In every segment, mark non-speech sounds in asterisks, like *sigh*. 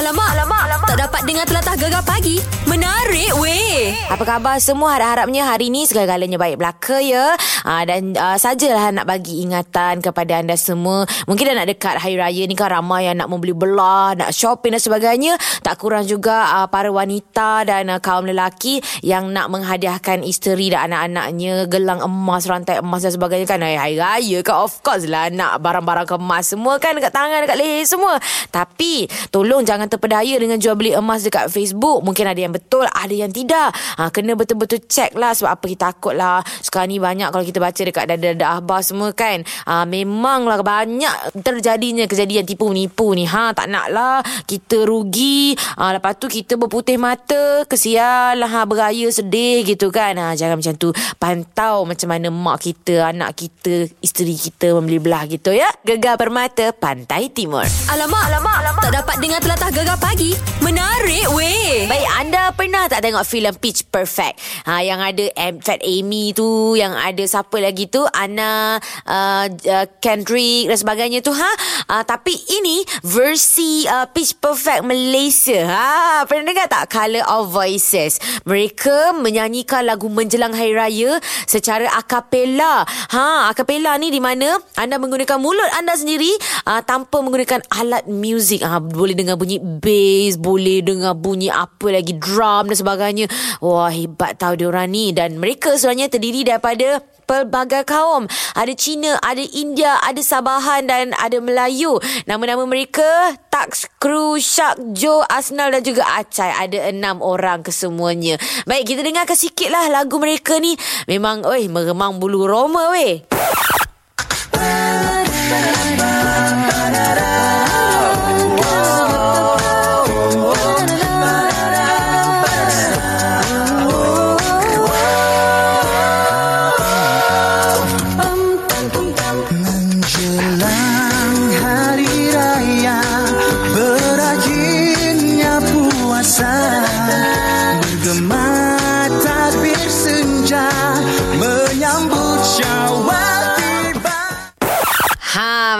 Alamak, alamak, alamak. Tak dapat dengar telatah gegar pagi. Menarik weh. Apa khabar semua? Harap-harapnya hari ini segala-galanya baik belaka ya. Uh, dan uh, sajalah nak bagi ingatan kepada anda semua. Mungkin dah nak dekat hari raya ni kan ramai yang nak membeli belah, nak shopping dan sebagainya. Tak kurang juga uh, para wanita dan uh, kaum lelaki yang nak menghadiahkan isteri dan anak-anaknya gelang emas, rantai emas dan sebagainya kan. Hari, hari raya kan of course lah nak barang-barang kemas semua kan dekat tangan, dekat leher semua. Tapi tolong jangan terpedaya dengan jual beli emas dekat Facebook. Mungkin ada yang betul, ada yang tidak. Ha, kena betul-betul check lah sebab apa kita takut lah. Sekarang ni banyak kalau kita baca dekat dada-dada ahbah semua kan. Ha, memanglah banyak terjadinya kejadian tipu-nipu ni. Ha, tak nak lah kita rugi. Ha, lepas tu kita berputih mata. Kesian lah ha, beraya sedih gitu kan. Ha, jangan macam tu. Pantau macam mana mak kita, anak kita, isteri kita membeli belah gitu ya. Gegar Permata Pantai Timur. Alamak, alamak, alamak. Tak dapat dengar telatah gegar pagi. Menarik weh. Baik, anda pernah tak tengok filem Pitch Perfect? Ha, yang ada M- Fat Amy tu, yang ada siapa lagi tu, Anna, uh, uh, Kendrick dan sebagainya tu, ha? Uh, tapi ini versi uh, Pitch Perfect Malaysia. Ha, pernah dengar tak Color of Voices? Mereka menyanyikan lagu menjelang Hari Raya secara akapela. Ha, akapela ni di mana anda menggunakan mulut anda sendiri uh, tanpa menggunakan alat muzik. Ha, boleh dengar bunyi bass, boleh dengar bunyi apa lagi drum dan sebagainya. Wah, hebat tahu diorang ni dan mereka sebenarnya terdiri daripada pelbagai kaum. Ada Cina, ada India, ada Sabahan dan ada Melayu. Nama-nama mereka Tax, Kru, Syak, Jo, Asnal dan juga Acai. Ada enam orang kesemuanya. Baik, kita dengarkan sikit lah lagu mereka ni. Memang, oi, meremang bulu roma weh.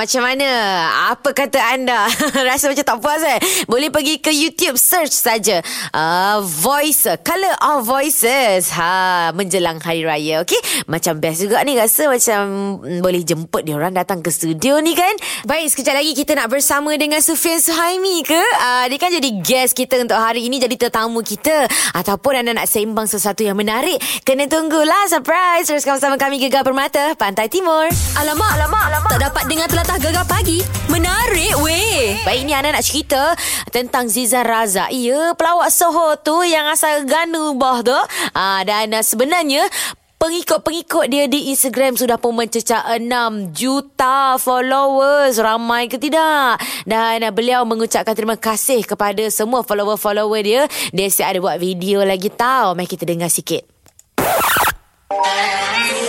Macam mana? Apa kata anda? *laughs* Rasa macam tak puas eh? Boleh pergi ke YouTube search saja. Uh, voice, Color of Voices. Ha, menjelang hari raya, okey? Macam best juga ni rasa macam mm, boleh jemput dia orang datang ke studio ni kan? Baik, sekejap lagi kita nak bersama dengan Sufian Suhaimi ke? Uh, dia kan jadi guest kita untuk hari ini jadi tetamu kita ataupun anda nak sembang sesuatu yang menarik, kena tunggulah surprise. Teruskan bersama kami Gegar Permata Pantai Timur. Alamak, alamak, alamak. Tak dapat dengar telatah gegar pagi. Menarik weh. Baik ni Ana nak cerita tentang Ziza Raza. Ya, pelawak Soho tu yang asal Ganu bah tu. Ah dan uh, sebenarnya Pengikut-pengikut dia di Instagram sudah pun mencecah 6 juta followers. Ramai ke tidak? Dan uh, beliau mengucapkan terima kasih kepada semua follower-follower dia. Dia siap ada buat video lagi tau. Mari kita dengar sikit.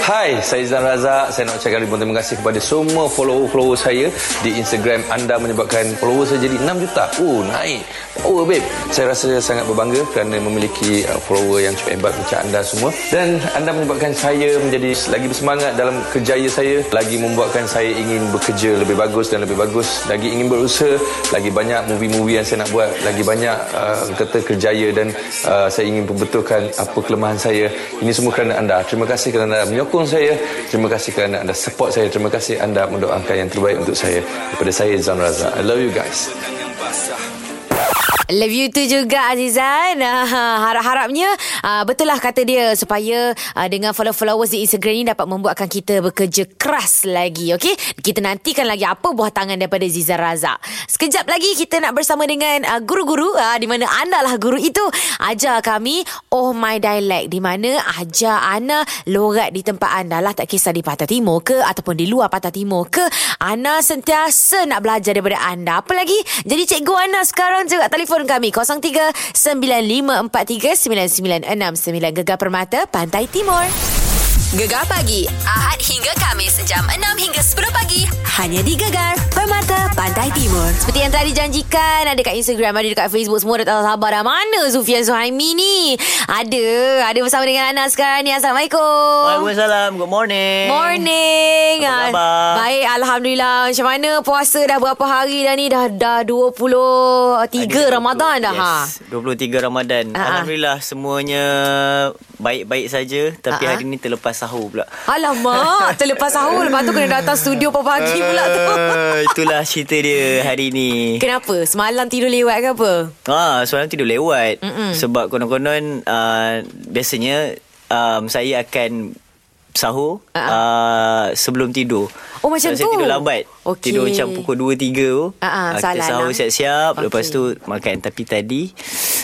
Hai, saya Izan Razak. Saya nak ucapkan ribuan terima kasih kepada semua follower-follower saya di Instagram. Anda menyebabkan follower saya jadi 6 juta. Oh, naik. Oh, babe. Saya rasa sangat berbangga kerana memiliki uh, follower yang cukup hebat macam anda semua. Dan anda menyebabkan saya menjadi lagi bersemangat dalam kerjaya saya. Lagi membuatkan saya ingin bekerja lebih bagus dan lebih bagus. Lagi ingin berusaha. Lagi banyak movie-movie yang saya nak buat. Lagi banyak uh, kata kerjaya dan uh, saya ingin membetulkan apa kelemahan saya. Ini semua kerana anda. Terima kasih kerana anda menyokong saya. Terima kasih kerana anda support saya. Terima kasih anda mendoakan yang terbaik untuk saya. Daripada saya, Zan Raza. I love you guys. Love you tu juga Azizan. Uh, *laughs* Harap-harapnya uh, Betul lah kata dia Supaya uh, dengan follow-followers di Instagram ni Dapat membuatkan kita bekerja keras lagi Okay Kita nantikan lagi Apa buah tangan daripada Ziza Razak. Sekejap lagi kita nak bersama dengan uh, Guru-guru uh, Di mana anda lah guru itu. Ajar kami Oh My Dialect Di mana ajar Ana Lorat di tempat anda lah. Tak kisah di Patah Timur ke Ataupun di luar Patah Timur ke Ana sentiasa nak belajar daripada anda. Apa lagi? Jadi cikgu Ana sekarang juga telefon kami 03-9543-9969 Gegar Permata Pantai Timur Gegar pagi Ahad hingga Kamis jam 6 hingga 10 pagi hanya di Gegar Permata Pantai Timur. Seperti yang telah dijanjikan Ada kat Instagram Ada dekat Facebook Semua dah tak sabar dah Mana Sufian Suhaimi ni Ada Ada bersama dengan Ana sekarang ni Assalamualaikum Waalaikumsalam. Good morning. Morning Apa Ah, khabar? Baik Alhamdulillah Macam mana puasa dah berapa hari dah ni Dah dah 23 Ada Ramadan dah ha. yes, 23 Ramadan. Ah, ah. Alhamdulillah semuanya baik-baik saja tapi ah. hari ni terlepas sahur pula. Alamak Terlepas sahur Lepas tu kena datang studio pagi pula tu Ah, itulah cerita dia hari ni. Kenapa? Semalam tidur lewat ke apa? Ah, semalam tidur lewat. Mm-mm. Sebab konon-konon uh, biasanya um, saya akan sahur Ah, ah. uh, sebelum tidur. Oh, macam Saya tu? tidur lambat. Okey. Tidur macam pukul 2 3 tu. Salah kita sahur lah. siap-siap Okey. lepas tu makan. Tapi tadi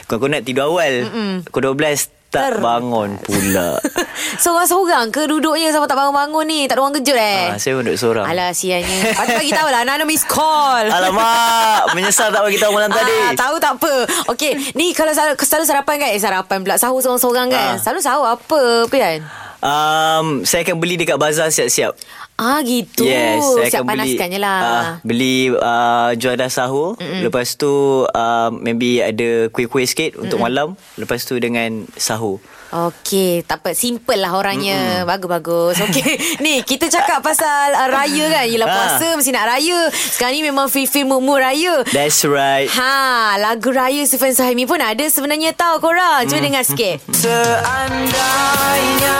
konon-konon nak tidur awal. Mm-mm. Pukul 12 tak Ter- bangun pula. *laughs* Seorang-seorang ke duduknya Sampai tak bangun-bangun ni? Tak ada orang kejut eh? Ah, saya duduk seorang. Alah sianya Patut bagi tahu lah Nana miss call. Alamak, menyesal tak bagi tahu malam tadi. Ah, tahu tak apa. Okey Ni kalau selalu, selalu sarapan kan? Eh sarapan pula. Sahur seorang-seorang kan? Ah. Selalu sahur apa Pian Um, saya akan beli dekat bazar siap-siap. Ah gitu Yes, saya Siap akan beli panaskan je lah ah, beli uh, juadah sahur, Mm-mm. lepas tu uh, maybe ada kuih-kuih sikit Mm-mm. untuk malam, lepas tu dengan sahur. Okey, tak apa. Simple lah orangnya. Mm-mm. Bagus-bagus. Okey. *laughs* ni, kita cakap pasal uh, raya kan. Yelah Ha. puasa mesti nak raya. Sekarang ni memang feel-feel mood raya. That's right. Ha, lagu raya Sufian Suhaimi pun ada sebenarnya tau korang. Cuba dengar sikit. Seandainya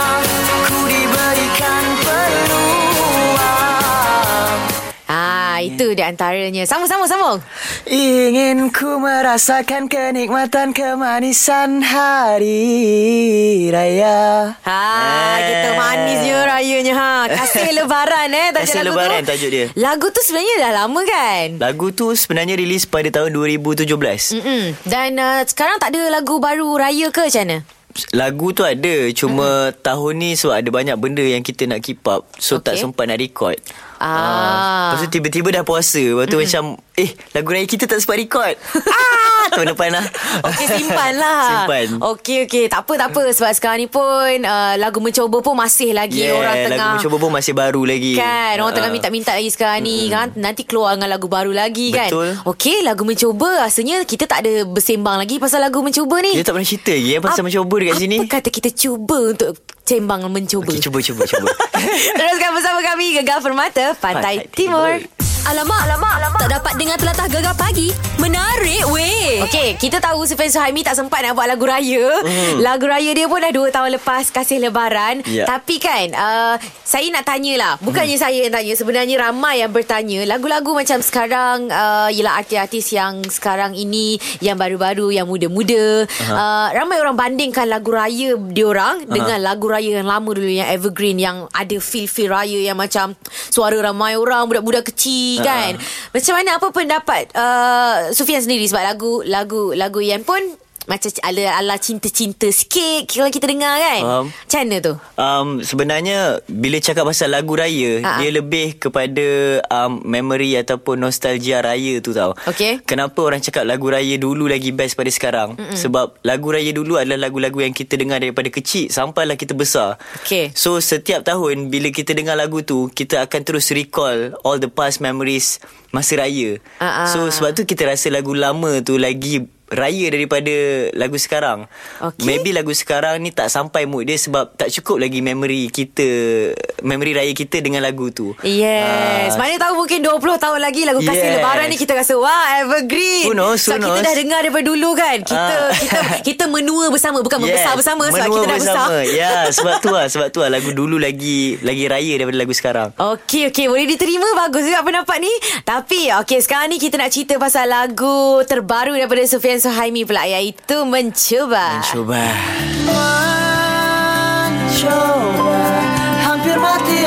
ku diberikan peluang Ha, itu di antaranya. Sambung-sambung sambung. Ingin ku merasakan kenikmatan kemanisan hari raya Ha, Eh. kita manisnya rayanya ha. Kasih *laughs* lebaran eh tajuk Kasih lagu Lebaran tu. tajuk dia. Lagu tu sebenarnya dah lama kan? Lagu tu sebenarnya rilis pada tahun 2017. Mm-mm. Dan uh, sekarang tak ada lagu baru raya ke macam mana? Lagu tu ada Cuma hmm. tahun ni Sebab ada banyak benda Yang kita nak keep up So okay. tak sempat nak record Ah. Lepas tu tiba-tiba dah puasa. Lepas tu hmm. macam Eh lagu raya kita tak sempat record. *laughs* Ah, Tahun depan lah Okey simpan lah. Simpan. Okey okey. Tak apa tak apa. Sebab sekarang ni pun uh, Lagu mencoba pun masih lagi Yeah, Orang tengah Lagu mencuba pun masih baru lagi. Kan? Orang Ah. tengah minta-minta lagi sekarang ni. Kan? Nanti keluar dengan lagu baru lagi kan? Betul. Okey lagu mencoba Rasanya kita tak ada bersembang lagi Pasal lagu mencoba ni. Kita tak pernah cerita lagi eh, Pasal Ap- mencuba dekat apa sini. kata kita cuba Untuk sembang mencuba Okay, cuba cuba cuba *laughs* Teruskan bersama kami Gegar Permata Pantai, Pantai Timur. Timur. Alamak, alamak, alamak. Tak dapat dengar telatah gegar pagi. Menarik weh. Okey, kita tahu Sufian Suhaimi tak sempat nak buat lagu raya. Mm. Lagu raya dia pun dah 2 tahun lepas kasih lebaran. Ya. Tapi kan, uh, saya nak tanyalah. Bukannya mm. saya yang tanya. Sebenarnya ramai yang bertanya. Lagu-lagu macam sekarang, uh, ialah artis-artis yang sekarang ini, yang baru-baru, yang muda-muda. Uh, ramai orang bandingkan lagu raya diorang dengan lagu raya yang lama dulu, yang evergreen, yang ada feel-feel raya yang macam suara ramai orang, budak-budak kecil kan. Macam mana, apa pendapat uh, Sufian sendiri sebab lagu lagu lagu yang pun macam ala ala cinta-cinta sikit kalau kita dengar kan. Faham. Macam mana tu? Um, sebenarnya bila cakap pasal lagu raya, Ha-ha. dia lebih kepada um, memory ataupun nostalgia raya tu tau. Okey. Kenapa orang cakap lagu raya dulu lagi best pada sekarang? Mm-mm. Sebab lagu raya dulu adalah lagu-lagu yang kita dengar daripada kecil sampailah kita besar. Okey. So setiap tahun bila kita dengar lagu tu, kita akan terus recall all the past memories masa raya. Ha-ha. So sebab tu kita rasa lagu lama tu lagi raya daripada lagu sekarang. Okey. Maybe lagu sekarang ni tak sampai mood dia sebab tak cukup lagi memory kita memory raya kita dengan lagu tu. Yes. Ah, Mana tahu mungkin 20 tahun lagi lagu kasih Yes. lebaran ni kita rasa wah evergreen. Who knows, Sebab who kita knows. dah dengar daripada dulu kan. Kita Ah. kita *laughs* kita menua bersama bukan membesar bersama sebab menua kita dah bersama. besar. Ya, *laughs* sebab tu lah, sebab tu lah lagu dulu lagi lagi raya daripada lagu sekarang. Okey okey boleh diterima bagus juga pendapat ni. Tapi okey sekarang ni kita nak cerita pasal lagu terbaru daripada Sufian Suhaimi pula iaitu Mencuba. Cuba. Mencoba Hampir mati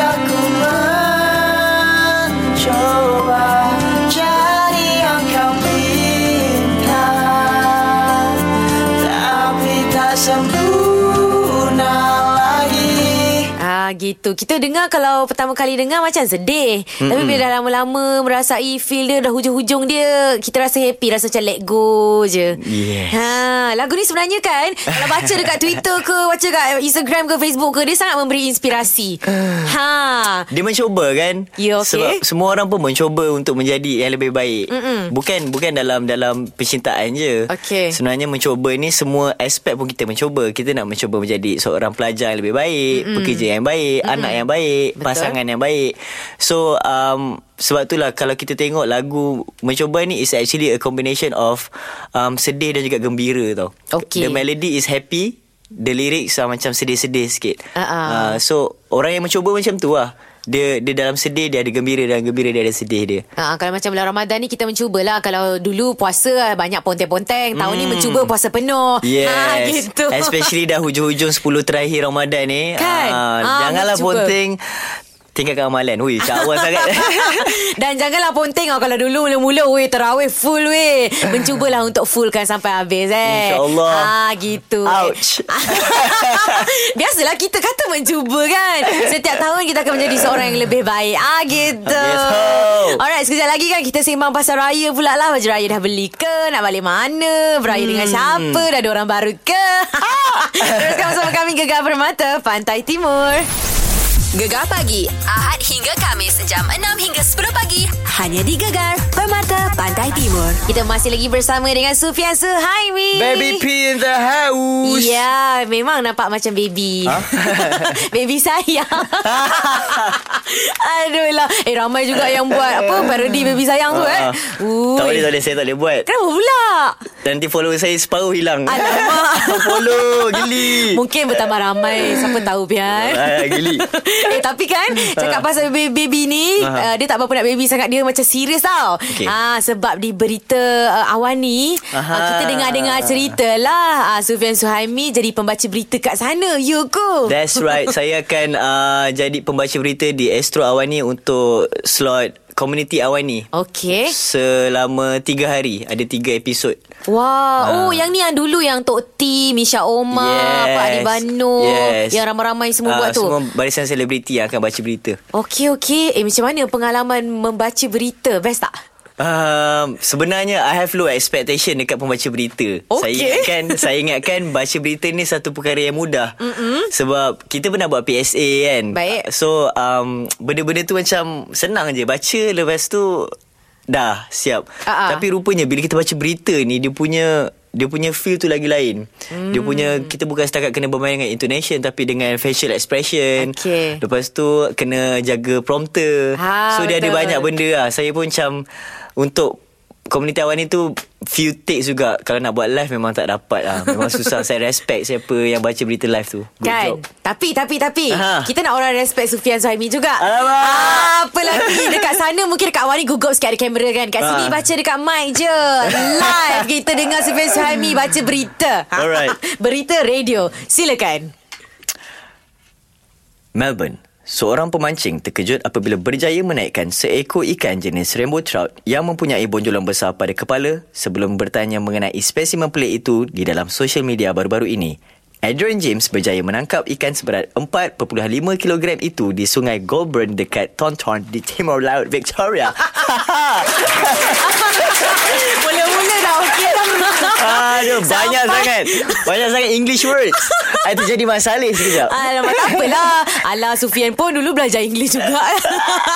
gitu. Kita dengar kalau pertama kali dengar macam sedih. Mm-mm. Tapi bila dah lama-lama merasai feel dia dah hujung-hujung dia, kita rasa happy, rasa macam let go je. Yes. Ha, lagu ni sebenarnya kan kalau baca dekat Twitter ke, baca kat Instagram ke Facebook ke, dia sangat memberi inspirasi. *sighs* ha. Dia mencuba kan Ya, okey. Sebab semua orang pun mencuba Untuk menjadi yang lebih baik Mm-mm. Bukan bukan dalam dalam percintaan je Okey. Sebenarnya mencuba ni Semua aspek pun kita mencuba Kita nak mencuba menjadi Seorang pelajar yang lebih baik Mm-mm. Pekerja yang baik Mm-mm. Anak yang baik Betul. Pasangan yang baik So um, sebab itulah kalau kita tengok lagu mencuba ni is actually a combination of um, sedih dan juga gembira tau. Okey. The melody is happy, the lyrics are macam sedih-sedih sikit. Ah. Uh, so orang yang mencuba macam tu lah. Dia dia dalam sedih dia ada gembira dalam gembira dia ada sedih dia. Ha, kalau macam bulan Ramadan ni kita mencubalah Kalau dulu puasa banyak ponteng-ponteng Tahun ni mencuba puasa penuh Hmm. Yes ha, gitu. Especially dah hujung-hujung 10 terakhir Ramadan ni Kan? Ah, Ah, Janganlah mencuba. ponteng Tinggalkan amalan? Ui syawal sangat. *laughs* *laughs* Dan janganlah ponteng oh, Kalau dulu mula-mula Weh terawih full weh. Mencubalah untuk fullkan Sampai habis eh. InsyaAllah. Ah gitu Ouch. *laughs* Biasalah kita kata mencuba kan. Setiap tahun kita akan menjadi Seorang yang lebih baik. Ah gitu. Alright sekejap lagi kan. Kita sembang pasal raya pula lah. Baju raya dah beli ke? Nak balik mana? Beraya dengan Hmm. siapa? Dah ada orang baru ke? Teruskan bersama kami Gegar Permata Pantai Timur Gegar pagi Ahad hingga Kamis jam 6 hingga 10 pagi hanya di Gegar Permata Pantai Timur. Kita masih lagi bersama dengan Sufian Suhaimi. Baby P in the house Ya, memang nampak macam baby. Ha? *laughs* baby sayang. *laughs* Aduh lah. Eh, ramai juga yang buat apa parodi baby sayang tu eh. Ah, Tak boleh, tak boleh. Saya tak boleh buat. Kenapa pula? Nanti follower saya separuh hilang. Alamak. *laughs* follow, gili. Mungkin bertambah ramai Siapa tahu Pian Ah, geli. Eh tapi kan Cakap pasal baby, baby ni uh, Dia tak berapa nak baby sangat Dia macam serius tau Okey. Ah Sebab di berita uh, awan ni Aha. uh, Kita dengar-dengar cerita lah uh, Sufian Suhaimi Jadi pembaca berita kat sana You go That's right. Saya akan uh, *laughs* jadi pembaca berita di Astro Awani untuk slot Community Awani. Okay Selama tiga hari Ada tiga episod Wah, oh yang ni yang dulu yang Tok T, Misha Omar, Yes. Pak Adi Bano, Yes. yang ramai-ramai semua Ah, buat tu. Semua barisan selebriti yang akan baca berita Okey okey. Eh macam mana pengalaman membaca berita? Best tak? Um, sebenarnya I have low expectation dekat pembaca berita. Okey. Saya ingatkan *laughs* saya ingatkan baca berita ni satu perkara yang mudah. Mm-mm. Sebab kita pernah buat PSA kan. Baik. So um, benda-benda tu macam senang je baca lepas tu dah siap. Ah. Tapi rupanya bila kita baca berita ni dia punya dia punya feel tu lagi lain. Mm. Dia punya kita bukan setakat kena bermain dengan intonation tapi dengan facial expression. Okey. Lepas tu kena jaga prompter. Ha, so dia ada betul. banyak benda lah. Saya pun macam untuk komuniti awal ni tu few takes juga. Kalau nak buat live memang tak dapat lah. Memang *laughs* susah. Saya respect siapa yang baca berita live tu. Good Kan job. Tapi Tapi Tapi Aha. Kita nak orang respect Sufian Suhaimi juga Alamak. ah, Apa lagi *laughs* Dekat sana mungkin dekat awal ni Gugup sikit ada kamera kan Kat sini Ah. baca dekat mic je Live Kita dengar Sufian Suhaimi Baca berita Alright. *laughs* Berita radio Silakan Melbourne. Seorang pemancing terkejut apabila berjaya menaikkan seekor ikan jenis rainbow trout yang mempunyai bonjolan besar pada kepala sebelum bertanya mengenai spesimen pelik itu di dalam social media baru-baru ini. Adrian James berjaya menangkap ikan seberat 4.5 kg itu di sungai Goulburn dekat Tonton di Timor Laut, Victoria. *laughs* *laughs* Mula-mula Aduh, banyak Sampai- sangat. Banyak sangat English words. Itu jadi masalah sekejap. Alamak tak apalah Alah Sufian pun dulu belajar English juga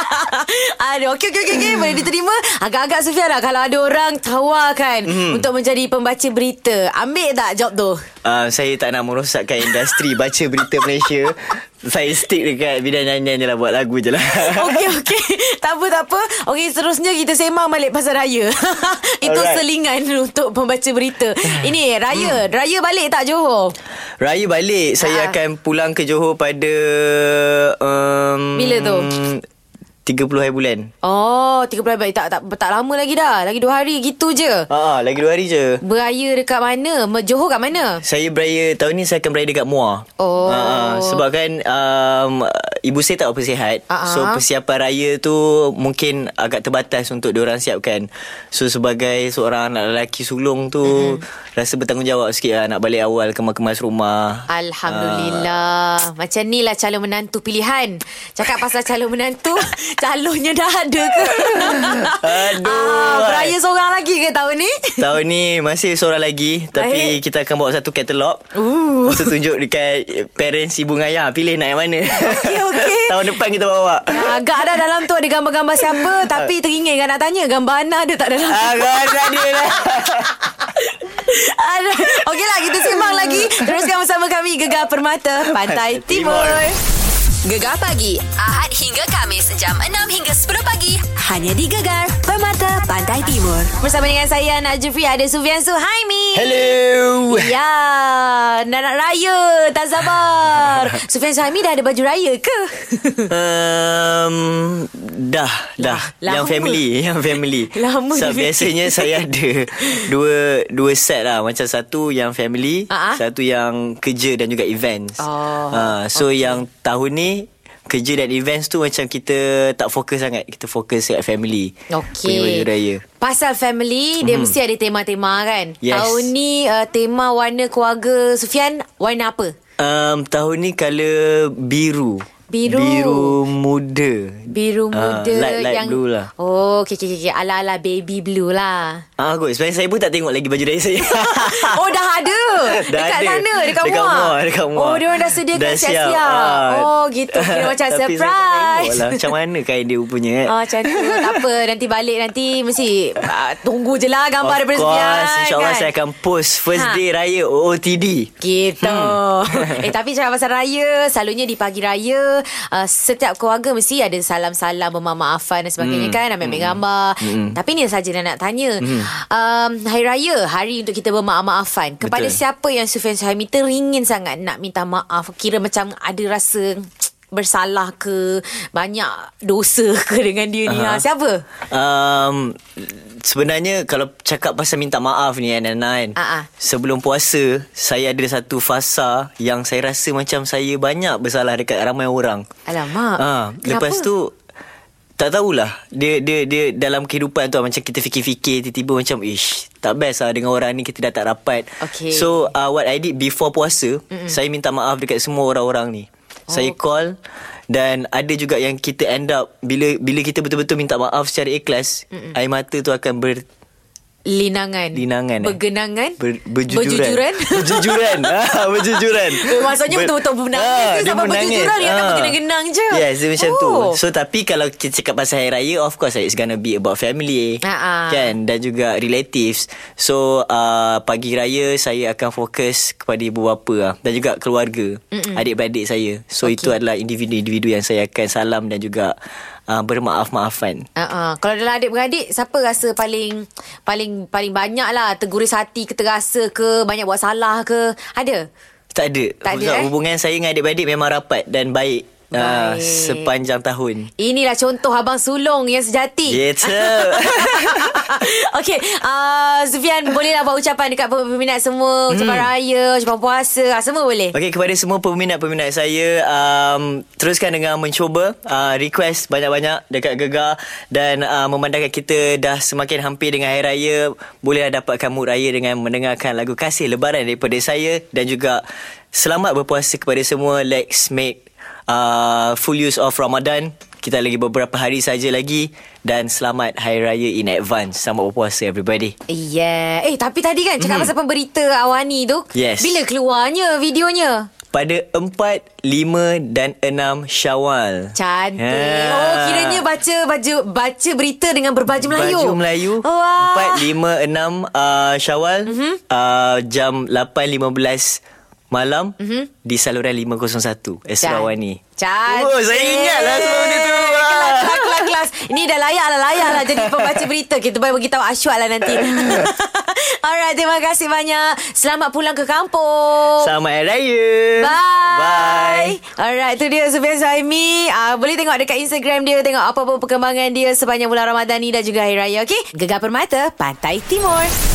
*laughs* Aduh okey okey okey okay. Boleh diterima Agak-agak Sufian lah Kalau ada orang tawarkan Mhm. Untuk menjadi pembaca berita Ambil tak job tu Uh, saya tak nak merosakkan industri baca berita Malaysia. Saya stick dekat bidang nyanyian je lah Buat lagu je lah. *laughs* Okey okey. Tak apa tak apa. Okey seterusnya kita sembang balik pasal raya. *laughs* Itu Alright. selingan untuk pembaca berita. Ini raya. Raya balik tak Johor? Raya balik Saya Ah. akan pulang ke Johor pada um, Bila tu? 30 hari bulan Oh 30 hari balik tak, tak, tak lama lagi dah Lagi 2 hari gitu je Ah, Lagi 2 hari je Beraya dekat mana Johor kat mana Saya beraya Tahun ni saya akan beraya dekat Muar Oh. Ah, Sebab kan um, ibu saya tak apa sihat. Ah, So ah. persiapan raya tu mungkin agak terbatas untuk diorang siapkan. So sebagai seorang anak lelaki sulung tu mm-hmm. rasa bertanggungjawab sikit lah nak balik awal kemas-kemas rumah. Alhamdulillah. Macam ni lah calon menantu pilihan. Cakap pasal calon menantu, *laughs* calonnya dah ada ke? Aduh. Ah, beraya seorang lagi ke tahun ni? Tahun ni masih seorang lagi Tapi Baik. kita akan bawa satu katalog Ooh. Tu tunjuk dekat parents ibu dengan ayah Pilih nak yang mana Okey, okey. *laughs* Tahun depan kita bawa Agak dah dalam tu ada gambar-gambar siapa Tapi teringin kan nak tanya Gambar Ana ada tak dalam tu Agak ada dia lah *laughs* Ada. Okeylah kita sembang lagi Teruskan bersama kami Gegar Permata Pantai Timur, Gegar pagi Ahad hingga Kamis jam 6 hingga 10 pagi. Hanya di Gegar Permata Pantai Timur. Bersama dengan saya Nak Jufri Ada Sufian Su. Hai Mi. Hello. Ya Dah nak raya. Tak sabar. *laughs* Sufian Suhaimi dah ada baju raya ke? um, Dah Dah. Lah, Yang lama. family Yang family. Lama so, Biasanya saya ada Dua Dua set lah. Macam satu yang family ah. Satu yang kerja dan juga events. Oh, Ah, So yang tahun ni Kerja dan events tu Macam kita Tak fokus sangat Kita fokus dekat family Punya Okey. baju raya Pasal family Dia mesti ada tema-tema kan Yes. Tahun ni uh, Tema warna keluarga Sufian Warna apa? um, Tahun ni colour biru Biru. Biru muda Biru Ah, muda light- light yang blue lah. Oh okay, okay, okay. Ala-ala baby blue lah Ah, kot. Sebenarnya saya pun tak tengok lagi baju raya saya. *laughs* Oh dah ada *laughs* Dah Dekat ada. sana Dekat, Dekat muar muar, dekat muar. Oh dia orang dah sediakan Dah siap. siap-siap Ah. Oh gitu Kira *laughs* macam Tapi surprise lah. Macam mana kain dia punya eh? Oh macam tu Tak apa Nanti balik nanti Mesti uh, Tunggu je lah Gambar of daripada course, Sufian InsyaAllah kan? saya akan post First Ha. day raya OOTD Gitu Hmm. Eh tapi cakap pasal raya Selalunya di pagi raya uh, Setiap keluarga Mesti ada salam-salam Bermaaf-maafan dan sebagainya Hmm. kan Ambil-ambil gambar. Tapi ni saja nak nak tanya. Um, Hari raya Hari untuk kita bermaaf-maafan Kepada Betul. siapa yang Sufian Suhaimi Teringin sangat Nak minta maaf? Kira macam ada rasa Bersalah ke Banyak dosa ke Dengan dia ni ha, Siapa? um, Sebenarnya Kalau cakap pasal minta maaf ni kan kan ah. Sebelum puasa Saya ada satu fasa Yang saya rasa macam Saya banyak bersalah Dekat ramai orang Alamak Ah, Kenapa? lepas tu tak tahulah dia dia dia dalam kehidupan tu macam kita fikir-fikir tiba-tiba macam ish tak best lah dengan orang ni kita dah tak rapat. Okay. So uh, what I did before puasa Mm-mm. saya minta maaf dekat semua orang-orang ni. Oh. Saya call dan ada juga yang kita end up bila bila kita betul-betul minta maaf secara ikhlas Mm-mm. air mata tu akan ber Linangan Linangan, eh? Bergenangan ber, berjujuran. Berjujuran *laughs* berjujuran. ah, berjujuran. Eh, *laughs* maksudnya betul-betul menangis Ah, ke dia sampai menangis. berjujuran, akan Ah. bergenang-genang je. Yes, dia macam tu. Oh. So tapi kalau kita cakap pasal hari raya, of course it's gonna be about family. Ah, ah. Kan dan juga relatives. So uh, pagi raya saya akan fokus kepada ibu bapa lah, dan juga keluarga, Mm-mm. adik-beradik saya. So Okay. itu adalah individu-individu yang saya akan salam dan juga uh, bermaaf-maafan. Uh-uh. Kalau dalam adik-beradik Siapa rasa paling Paling paling banyak lah Teguris hati ke Terasa ke Banyak buat salah ke Ada Tak ada. Tak ada, eh? Hubungan saya dengan adik-beradik memang rapat dan baik. Uh, sepanjang tahun. Inilah contoh Abang Sulong Yang sejati. Gitu. *laughs* Okey uh, Sufian Bolehlah buat ucapan Dekat peminat semua? Ucapan raya Ucapan puasa ah, Semua boleh? Okey kepada semua peminat-peminat saya um, teruskan dengan mencuba uh, request banyak-banyak dekat Gegar dan uh, memandangkan kita dah semakin hampir dengan hari raya. Bolehlah dapatkan mood raya dengan mendengarkan lagu kasih lebaran daripada saya dan juga selamat berpuasa kepada semua. Let's make uh, full use of Ramadan kita lagi beberapa hari saja lagi dan selamat hari raya in advance selamat berpuasa everybody Yeah Eh tapi tadi kan Cakap pasal pemberita Awani tu Yes. Bila keluarnya videonya pada 4, 5 dan 6 Syawal. Cantik. Ya. Oh, kiranya baca baju baca berita dengan berbaju Melayu. Baju Melayu. Wah. Mhm. 4, 5, 6 uh, Syawal. Mm-hmm. Uh, jam 8.15 malam mm-hmm. di saluran 501 Esrawani. Cantik. Oh, saya ingat lah semua benda tu. Kelas, kelas, kelas, kelas. Ini dah layak lah, layak lah jadi pembaca berita. Kita boleh beritahu Ashwat lah nanti. *laughs* Alright, terima kasih banyak. Selamat pulang ke kampung. Selamat Hari Raya. Bye. Bye. Alright, tu dia Sufian Suhaimi. Uh, boleh tengok dekat Instagram dia. Tengok apa-apa perkembangan dia sepanjang bulan Ramadan ni dan juga Hari Raya. Okay? Gegar Permata, Pantai Timur.